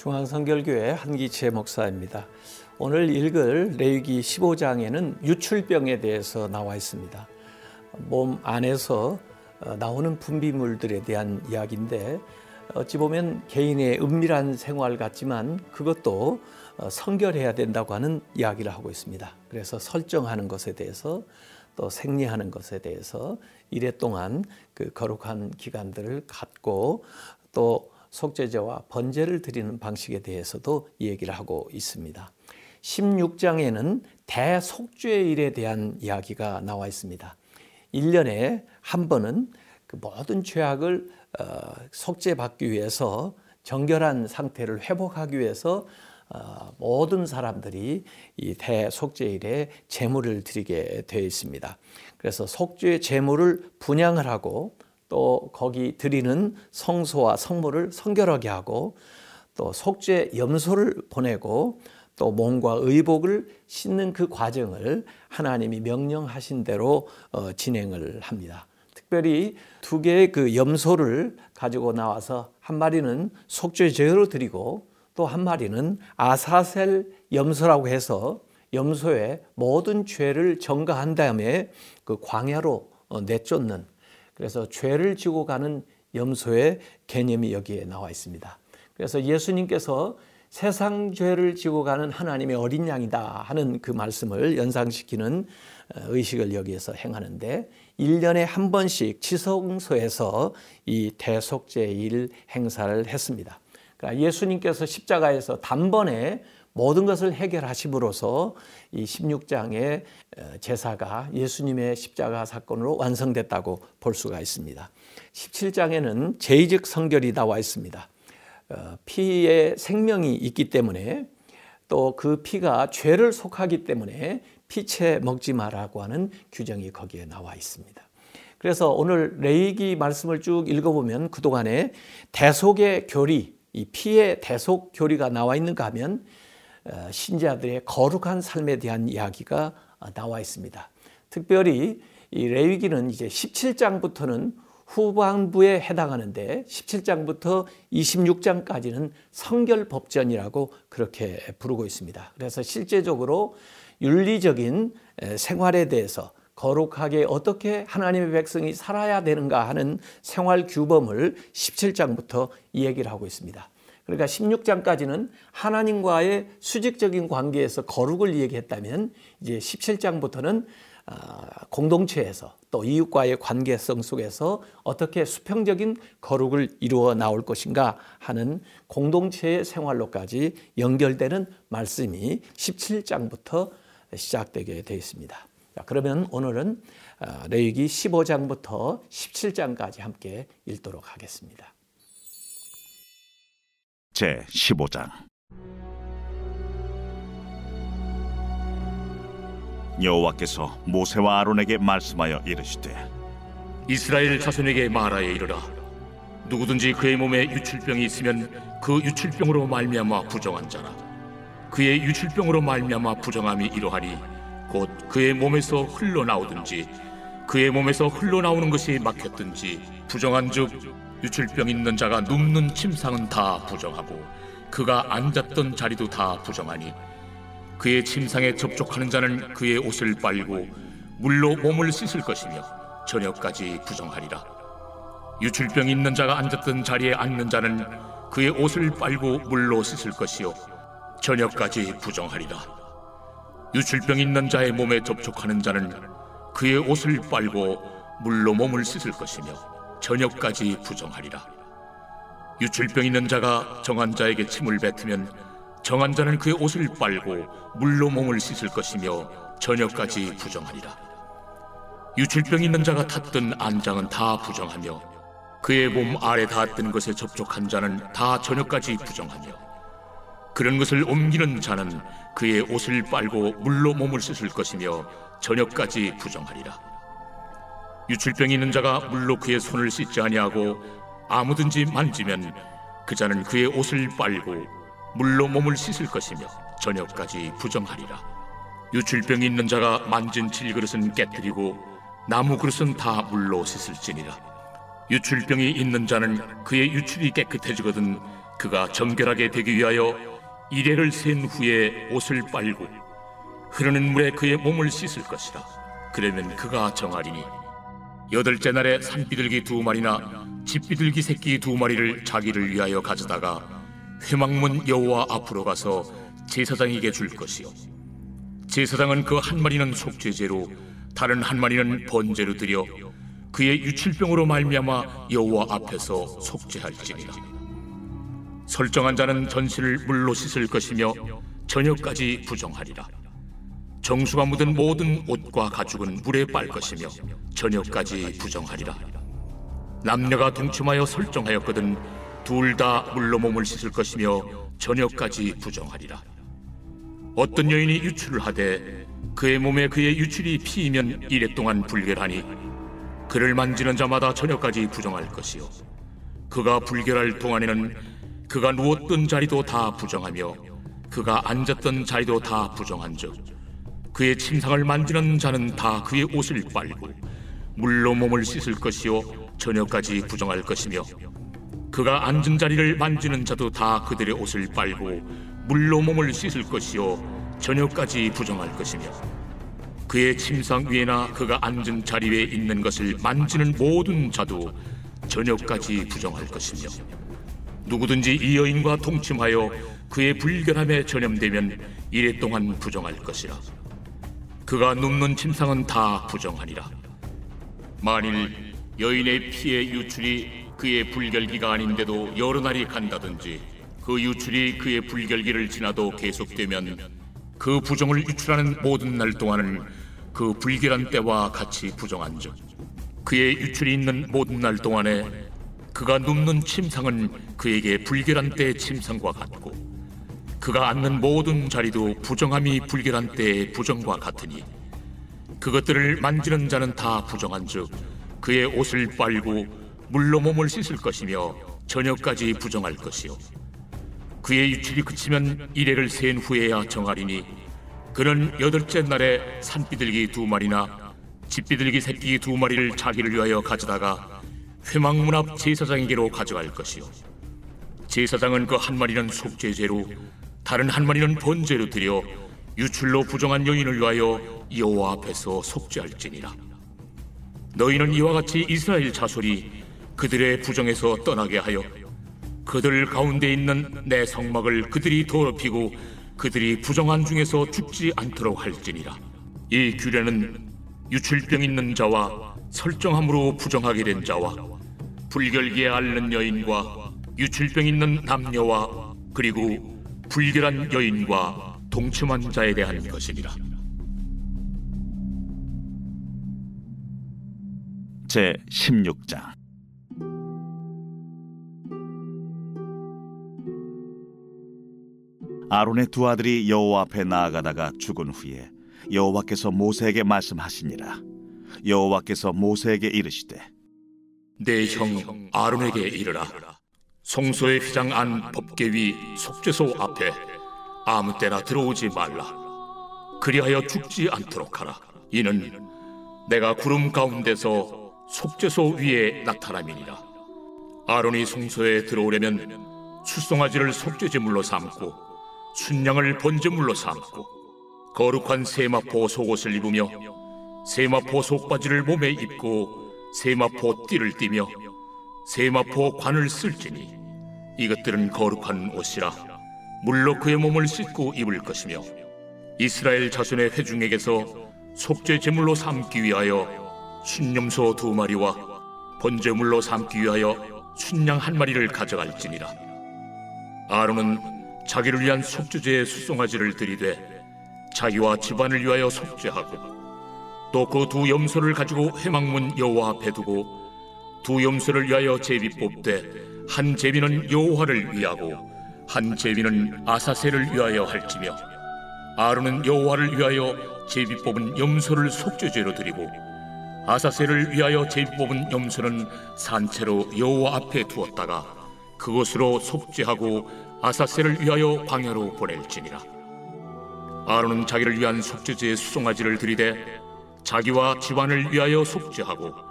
중앙성결교회 한기채 목사입니다. 오늘 읽을 레위기 15장에는 유출병에 대해서 나와 있습니다. 몸 안에서 어, 나오는 분비물들에 대한 이야기인데 어찌 보면 개인의 은밀한 생활 같지만 그것도 어, 성결해야 된다고 하는 이야기를 하고 있습니다. 그래서 설정하는 것에 대해서 또 생리하는 것에 대해서 이래 동안 그 거룩한 기간들을 갖고 또 속죄제와 번제를 드리는 방식에 대해서도 얘기를 하고 있습니다. 16장에는 대속죄일에 대한 이야기가 나와 있습니다. 1년에 한 번은 그 모든 죄악을 어, 속죄받기 위해서 정결한 상태를 회복하기 위해서 어, 모든 사람들이 이 대속죄일에 제물을 드리게 되어 있습니다. 그래서 속죄 제물을 분양을 하고 또 거기 드리는 성소와 성물을 성결하게 하고 또 속죄 염소를 보내고 또 몸과 의복을 씻는 그 과정을 하나님이 명령하신 대로 어, 진행을 합니다. 특별히 두 개의 그 염소를 가지고 나와서 한 마리는 속죄 제로 드리고 또 한 마리는 아사셀 염소라고 해서 염소의 모든 죄를 전가한 다음에 그 광야로 어, 내쫓는 그래서 죄를 지고 가는 염소의 개념이 여기에 나와 있습니다. 그래서 예수님께서 세상 죄를 지고 가는 하나님의 어린 양이다 하는 그 말씀을 연상시키는 어, 의식을 여기에서 행하는데 1년에 한 번씩 지성소에서 이 대속죄일 행사를 했습니다. 그러니까 예수님께서 십자가에서 단번에 모든 것을 해결하심으로써 이 16장의 어, 제사가 예수님의 십자가 사건으로 완성됐다고 볼 수가 있습니다. 17장에는 제의적 성결이 나와 있습니다. 어, 피에 생명이 있기 때문에 또 그 피가 죄를 속하기 때문에 피채 먹지 마라고 하는 규정이 거기에 나와 있습니다. 그래서 오늘 레이기 말씀을 쭉 읽어보면 그동안에 대속의 교리, 이 피의 대속 교리가 나와 있는가 하면 어, 신자들의 거룩한 삶에 대한 이야기가 어, 나와 있습니다. 특별히 이 레위기는 이제 17장부터는 후반부에 해당하는데 17장부터 26장까지는 성결 법전이라고 그렇게 부르고 있습니다. 그래서 실제적으로 윤리적인 생활에 대해서 거룩하게 어떻게 하나님의 백성이 살아야 되는가 하는 생활 규범을 17장부터 얘기를 하고 있습니다. 그러니까 16장까지는 하나님과의 수직적인 관계에서 거룩을 얘기했다면 이제 17장부터는 아, 공동체에서 또 이웃과의 관계성 속에서 어떻게 수평적인 거룩을 이루어 나올 것인가 하는 공동체의 생활로까지 연결되는 말씀이 17장부터 시작되게 되어 있습니다. 그러면 오늘은 아, 레위기 15장부터 17장까지 함께 읽도록 하겠습니다. 제 15장. 여호와께서 모세와 아론에게 말씀하여 이르시되 이스라엘 자손에게 말하여 이르라. 누구든지 그의 몸에 유출병이 있으면 그 유출병으로 말미암아 부정한 자라. 그의 유출병으로 말미암아 부정함이 이러하니 곧 그의 몸에서 흘러나오든지 그의 몸에서 흘러나오는 것이 막혔든지 부정한즉 유출병 있는 자가 눕는 침상은 다 부정하고 그가 앉았던 자리도 다 부정하니 그의 침상에 접촉하는 자는 그의 옷을 빨고 물로 몸을 씻을 것이며 저녁까지 부정하리라. 유출병 있는 자가 앉았던 자리에 앉는 자는 그의 옷을 빨고 물로 씻을 것이요 저녁까지 부정하리라. 유출병 있는 자의 몸에 접촉하는 자는 그의 옷을 빨고 물로 몸을 씻을 것이며 저녁까지 부정하리라. 유출병 있는 자가 정한 자에게 침을 뱉으면 정한 자는 그의 옷을 빨고 물로 몸을 씻을 것이며 저녁까지 부정하리라. 유출병 있는 자가 탔던 안장은 다 부정하며 그의 몸 아래 닿았던 것에 접촉한 자는 다 저녁까지 부정하며 그런 것을 옮기는 자는 그의 옷을 빨고 물로 몸을 씻을 것이며 저녁까지 부정하리라. 유출병이 있는 자가 물로 그의 손을 씻지 아니하고 아무든지 만지면 그 자는 그의 옷을 빨고 물로 몸을 씻을 것이며 저녁까지 부정하리라. 유출병이 있는 자가 만진 질그릇은 깨뜨리고 나무 그릇은 다 물로 씻을지니라. 유출병이 있는 자는 그의 유출이 깨끗해지거든 그가 정결하게 되기 위하여 이래를 센 후에 옷을 빨고 흐르는 물에 그의 몸을 씻을 것이라 그러면 그가 정하리니 여덟째 날에 산비둘기 두 마리나 집비둘기 새끼 두 마리를 자기를 위하여 가져다가 회막문 여호와 앞으로 가서 제사장에게 줄 것이요. 제사장은 그 한 마리는 속죄제로 다른 한 마리는 번제로 드려 그의 유칠병으로 말미암아 여호와 앞에서 속죄할지니라. 설정한 자는 전신을 물로 씻을 것이며 저녁까지 부정하리라 정수가 묻은 모든 옷과 가죽은 물에 빨 것이며 저녁까지 부정하리라. 남녀가 동침하여 설정하였거든 둘 다 물로 몸을 씻을 것이며 저녁까지 부정하리라. 어떤 여인이 유출을 하되 그의 몸에 그의 유출이 피이면 이래 동안 불결하니 그를 만지는 자마다 저녁까지 부정할 것이요. 그가 불결할 동안에는 그가 누웠던 자리도 다 부정하며 그가 앉았던 자리도 다 부정한즉 그의 침상을 만지는 자는 다 그의 옷을 빨고 물로 몸을 씻을 것이요 저녁까지 부정할 것이며 그가 앉은 자리를 만지는 자도 다 그들의 옷을 빨고 물로 몸을 씻을 것이요 저녁까지 부정할 것이며 그의 침상 위에나 그가 앉은 자리 위에 있는 것을 만지는 모든 자도 저녁까지 부정할 것이며 누구든지 이 여인과 동침하여 그의 불결함에 전염되면 이래 동안 부정할 것이라 그가 눕는 침상은 다 부정하니라. 만일 여인의 피의 유출이 그의 불결기가 아닌데도 여러 날이 간다든지 그 유출이 그의 불결기를 지나도 계속되면 그 부정을 유출하는 모든 날 동안은 그 불결한 때와 같이 부정한즉 그의 유출이 있는 모든 날 동안에 그가 눕는 침상은 그에게 불결한 때의 침상과 같고 그가 앉는 모든 자리도 부정함이 불결한 때의 부정과 같으니 그것들을 만지는 자는 다 부정한즉 그의 옷을 빨고 물로 몸을 씻을 것이며 저녁까지 부정할 것이요. 그의 유출이 그치면 이래를 센 후에야 정하리니 그는 여덟째 날에 산비둘기 두 마리나 집비둘기 새끼 두 마리를 자기를 위하여 가져다가 회막문 앞 제사장에게로 가져갈 것이요. 제사장은 그 한 마리는 속죄제로 다른 한 마리는 번제로 드려 유출로 부정한 여인을 위하여 여호와 앞에서 속죄할지니라. 너희는 이와 같이 이스라엘 자손이 그들의 부정에서 떠나게 하여 그들 가운데 있는 내 성막을 그들이 더럽히고 그들이 부정한 중에서 죽지 않도록 할지니라. 이 규례는 유출병 있는 자와 설정함으로 부정하게 된 자와 불결기에 앓는 여인과 유출병 있는 남녀와 그리고 불결한 여인과 동침한 자에 대한 것이니라. 제 16장. 아론의 두 아들이 여호와 앞에 나아가다가 죽은 후에 여호와께서 모세에게 말씀하시니라. 여호와께서 모세에게 이르시되 내 형 아론에게 이르라 성소의 휘장 안 법계 위 속죄소 앞에 아무 때나 들어오지 말라. 그리하여 죽지 않도록 하라. 이는 내가 구름 가운데서 속죄소 위에 나타남이니라. 아론이 성소에 들어오려면 수송아지를 속죄제물로 삼고 순양을 번제물로 삼고 거룩한 세마포 속옷을 입으며 세마포 속바지를 몸에 입고 세마포 띠를 띠며 세마포 관을 쓸지니 이것들은 거룩한 옷이라 물로 그의 몸을 씻고 입을 것이며 이스라엘 자손의 회중에게서 속죄 제물로 삼기 위하여 순념소 두 마리와 번제물로 삼기 위하여 순양 한 마리를 가져갈지니라. 아론은 자기를 위한 속죄제의 수송아지를 들이되 자기와 집안을 위하여 속죄하고 또 그 두 염소를 가지고 회막문 여호와 앞에 두고 두 염소를 위하여 제비 뽑되 한 제비는 여호와를 위하고 한 제비는 아사셀을 위하여 할지며 아론은 여호와를 위하여 제비 뽑은 염소를 속죄제로 드리고 아사셀을 위하여 제비 뽑은 염소는 산채로 여호와 앞에 두었다가 그것으로 속죄하고 아사셀을 위하여 광야로 보낼지니라. 아론은 자기를 위한 속죄제의 수송아지를 드리되 자기와 집안을 위하여 속죄하고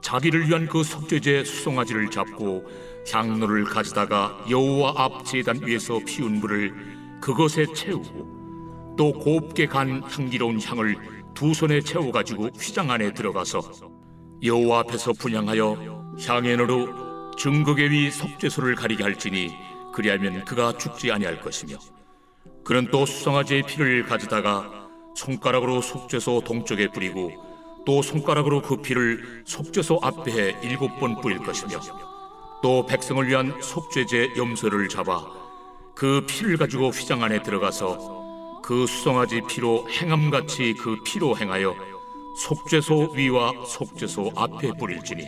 자기를 위한 그 속죄제 수송아지를 잡고 향로를 가져다가 여호와 앞 제단 위에서 피운 불을 그것에 채우고 또 곱게 간 향기로운 향을 두 손에 채워 가지고 휘장 안에 들어가서 여호와 앞에서 분양하여 향연으로 증거계 위 속죄소를 가리게 할지니 그리하면 그가 죽지 아니할 것이며 그는 또 수송아지의 피를 가져다가 손가락으로 속죄소 동쪽에 뿌리고 또 손가락으로 그 피를 속죄소 앞에 일곱 번 뿌릴 것이며 또 백성을 위한 속죄제 염소를 잡아 그 피를 가지고 휘장 안에 들어가서 그 수송아지 피로 행함같이 그 피로 행하여 속죄소 위와 속죄소 앞에 뿌릴지니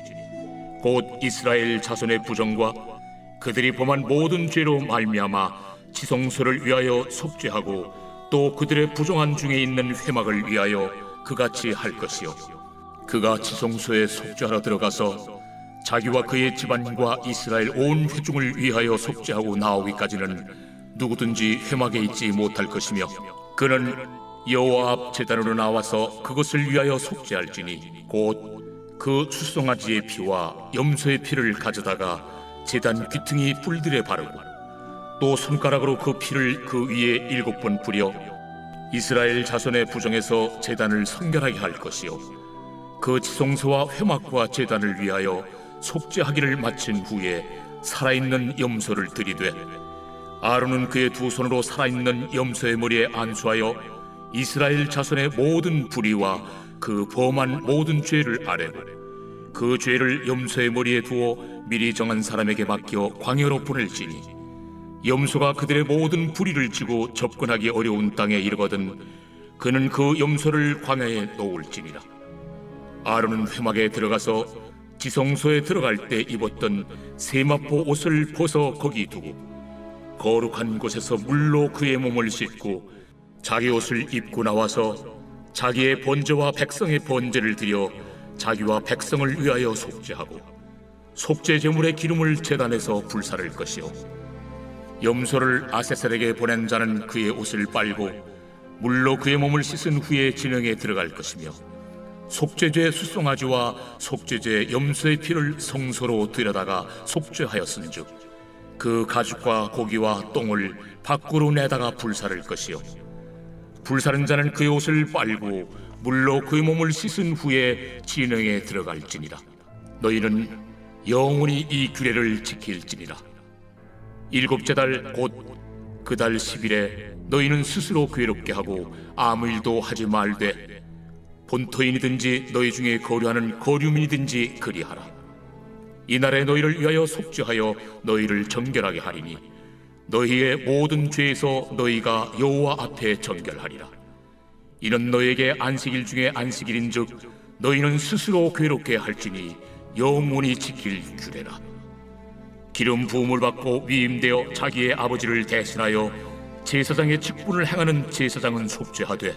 곧 이스라엘 자손의 부정과 그들이 범한 모든 죄로 말미암아 지성소를 위하여 속죄하고 또 그들의 부정한 중에 있는 회막을 위하여 그같이 할 것이요. 그가 지성소에 속죄하러 들어가서 자기와 그의 집안과 이스라엘 온 회중을 위하여 속죄하고 나오기까지는 누구든지 회막에 있지 못할 것이며 그는 여호와 앞 제단으로 나와서 그것을 위하여 속죄할지니 곧 그 수송아지의 피와 염소의 피를 가져다가 제단 귀퉁이 뿔들에 바르고 또 손가락으로 그 피를 그 위에 일곱 번 뿌려 이스라엘 자손의 부정에서 제단을 성결하게 할 것이요. 그 지성소와 회막과 제단을 위하여 속죄하기를 마친 후에 살아있는 염소를 들이되 아론은 그의 두 손으로 살아있는 염소의 머리에 안수하여 이스라엘 자손의 모든 불의와 그 범한 모든 죄를 아뢰고 그 죄를 염소의 머리에 두어 미리 정한 사람에게 맡겨 광야로 보낼지니 염소가 그들의 모든 불의를 지고 접근하기 어려운 땅에 이르거든 그는 그 염소를 광야에 놓을지니라. 아론은 회막에 들어가서 지성소에 들어갈 때 입었던 세마포 옷을 벗어 거기 두고 거룩한 곳에서 물로 그의 몸을 씻고 자기 옷을 입고 나와서 자기의 번제와 백성의 번제를 드려 자기와 백성을 위하여 속죄하고 속죄 제물의 기름을 제단에서 불사를 것이요 염소를 아세셀에게 보낸 자는 그의 옷을 빨고 물로 그의 몸을 씻은 후에 진영에 들어갈 것이며 속죄제 수송아지와 속죄제 염소의 피를 성소로 들여다가 속죄하였은즉 그 가죽과 고기와 똥을 밖으로 내다가 불사를 것이요. 불사른 자는 그의 옷을 빨고 물로 그의 몸을 씻은 후에 진영에 들어갈지니라. 너희는 영원히 이 규례를 지킬지니라 일곱째 달 곧 그 달 10일에 너희는 스스로 괴롭게 하고 아무 일도 하지 말되 본토인이든지 너희 중에 거류하는 거류민이든지 그리하라. 이날에 너희를 위하여 속죄하여 너희를 정결하게 하리니 너희의 모든 죄에서 너희가 여호와 앞에 정결하리라. 이는 너희에게 안식일 중에 안식일인즉 너희는 스스로 괴롭게 할지니 영원히 지킬 규례라 기름 부음을 받고 위임되어 자기의 아버지를 대신하여 제사장의 직분을 행하는 제사장은 속죄하되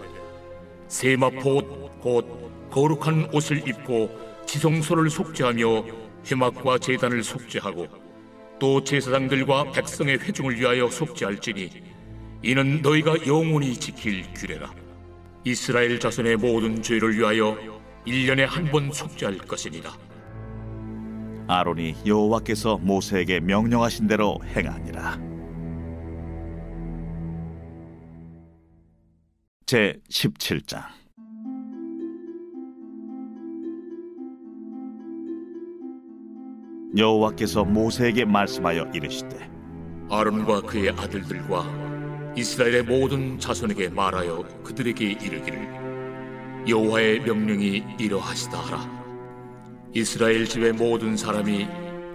세마포 곧 거룩한 옷을 입고 지성소를 속죄하며 회막과 제단을 속죄하고 또 제사장들과 백성의 회중을 위하여 속죄할지니 이는 너희가 영원히 지킬 규례라. 이스라엘 자손의 모든 죄를 위하여 일년에 한 번 속죄할 것이니라 아론이 여호와께서 모세에게 명령하신 대로 행하니라. 제 17장 여호와께서 모세에게 말씀하여 이르시되 아론과 그의 아들들과 이스라엘의 모든 자손에게 말하여 그들에게 이르기를 여호와의 명령이 이러하시다 하라 이스라엘 집의 모든 사람이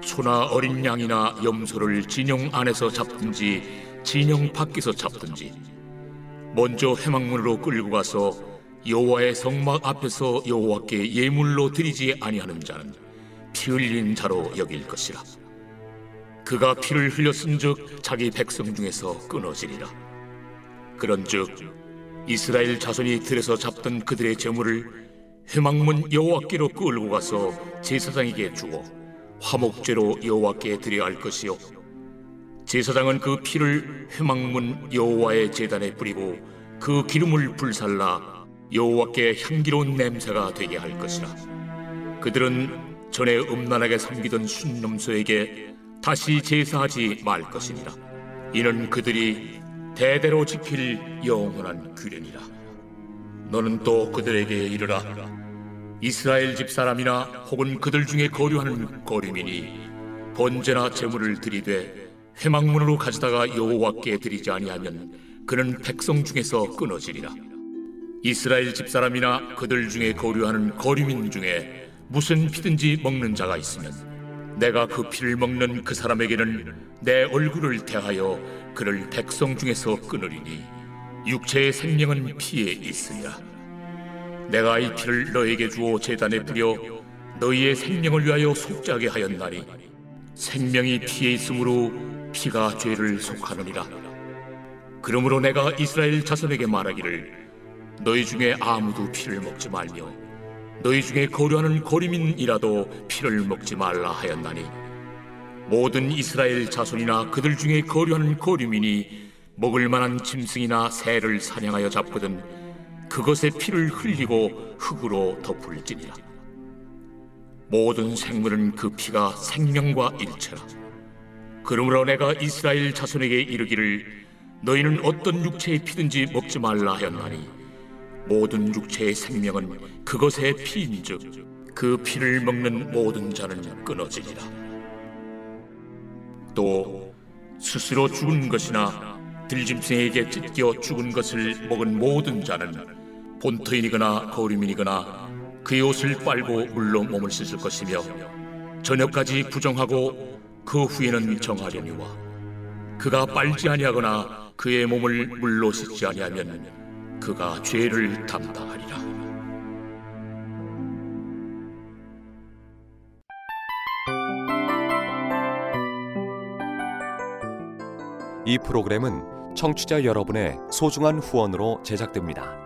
소나 어린 양이나 염소를 진영 안에서 잡든지 진영 밖에서 잡든지 먼저 회막문으로 끌고 가서 여호와의 성막 앞에서 여호와께 예물로 드리지 아니하는 자는 피 흘린 자로 여길 것이라. 그가 피를 흘렸은즉 자기 백성 중에서 끊어지리라. 그런즉 이스라엘 자손이 들에서 잡던 그들의 재물을 회막문 여호와께로 끌고 가서 제사장에게 주어 화목제로 여호와께 드려야 할 것이요 제사장은 그 피를 회막문 여호와의 제단에 뿌리고 그 기름을 불살라 여호와께 향기로운 냄새가 되게 할 것이라 그들은 전에 음란하게 섬기던 순놈소에게 다시 제사하지 말 것이니라. 이는 그들이 대대로 지킬 영원한 규례니라. 너는 또 그들에게 이르라. 이스라엘 집 사람이나 혹은 그들 중에 거류하는 거류민이 번제나 제물을 드리되 회막문으로 가져다가 여호와께 드리지 아니하면 그는 백성 중에서 끊어지리라. 이스라엘 집 사람이나 그들 중에 거류하는 거류민 중에 무슨 피든지 먹는 자가 있으면 내가 그 피를 먹는 그 사람에게는 내 얼굴을 대하여 그를 백성 중에서 끊으리니 육체의 생명은 피에 있으리라. 내가 이 피를 너에게 주어 제단에 뿌려 너희의 생명을 위하여 속죄하게 하였나니 생명이 피에 있으므로 피가 죄를 속하느니라. 그러므로 내가 이스라엘 자손에게 말하기를 너희 중에 아무도 피를 먹지 말며 너희 중에 거류하는 거리민이라도 피를 먹지 말라 하였나니 모든 이스라엘 자손이나 그들 중에 거류하는 거류민이 먹을 만한 짐승이나 새를 사냥하여 잡거든 그것의 피를 흘리고 흙으로 덮을지니라 모든 생물은 그 피가 생명과 일체라 그러므로 내가 이스라엘 자손에게 이르기를 너희는 어떤 육체의 피든지 먹지 말라 하였나니 모든 육체의 생명은 그것의 피인즉 그 피를 먹는 모든 자는 끊어지리라. 또 스스로 죽은 것이나 들짐승에게 찢겨 죽은 것을 먹은 모든 자는 본토인이거나 거리민이거나 그의 옷을 빨고 물로 몸을 씻을 것이며 저녁까지 부정하고 그 후에는 정하려니와 그가 빨지 아니하거나 그의 몸을 물로 씻지 아니하면 그가 죄를 담당하리라. 이 프로그램은 청취자 여러분의 소중한 후원으로 제작됩니다.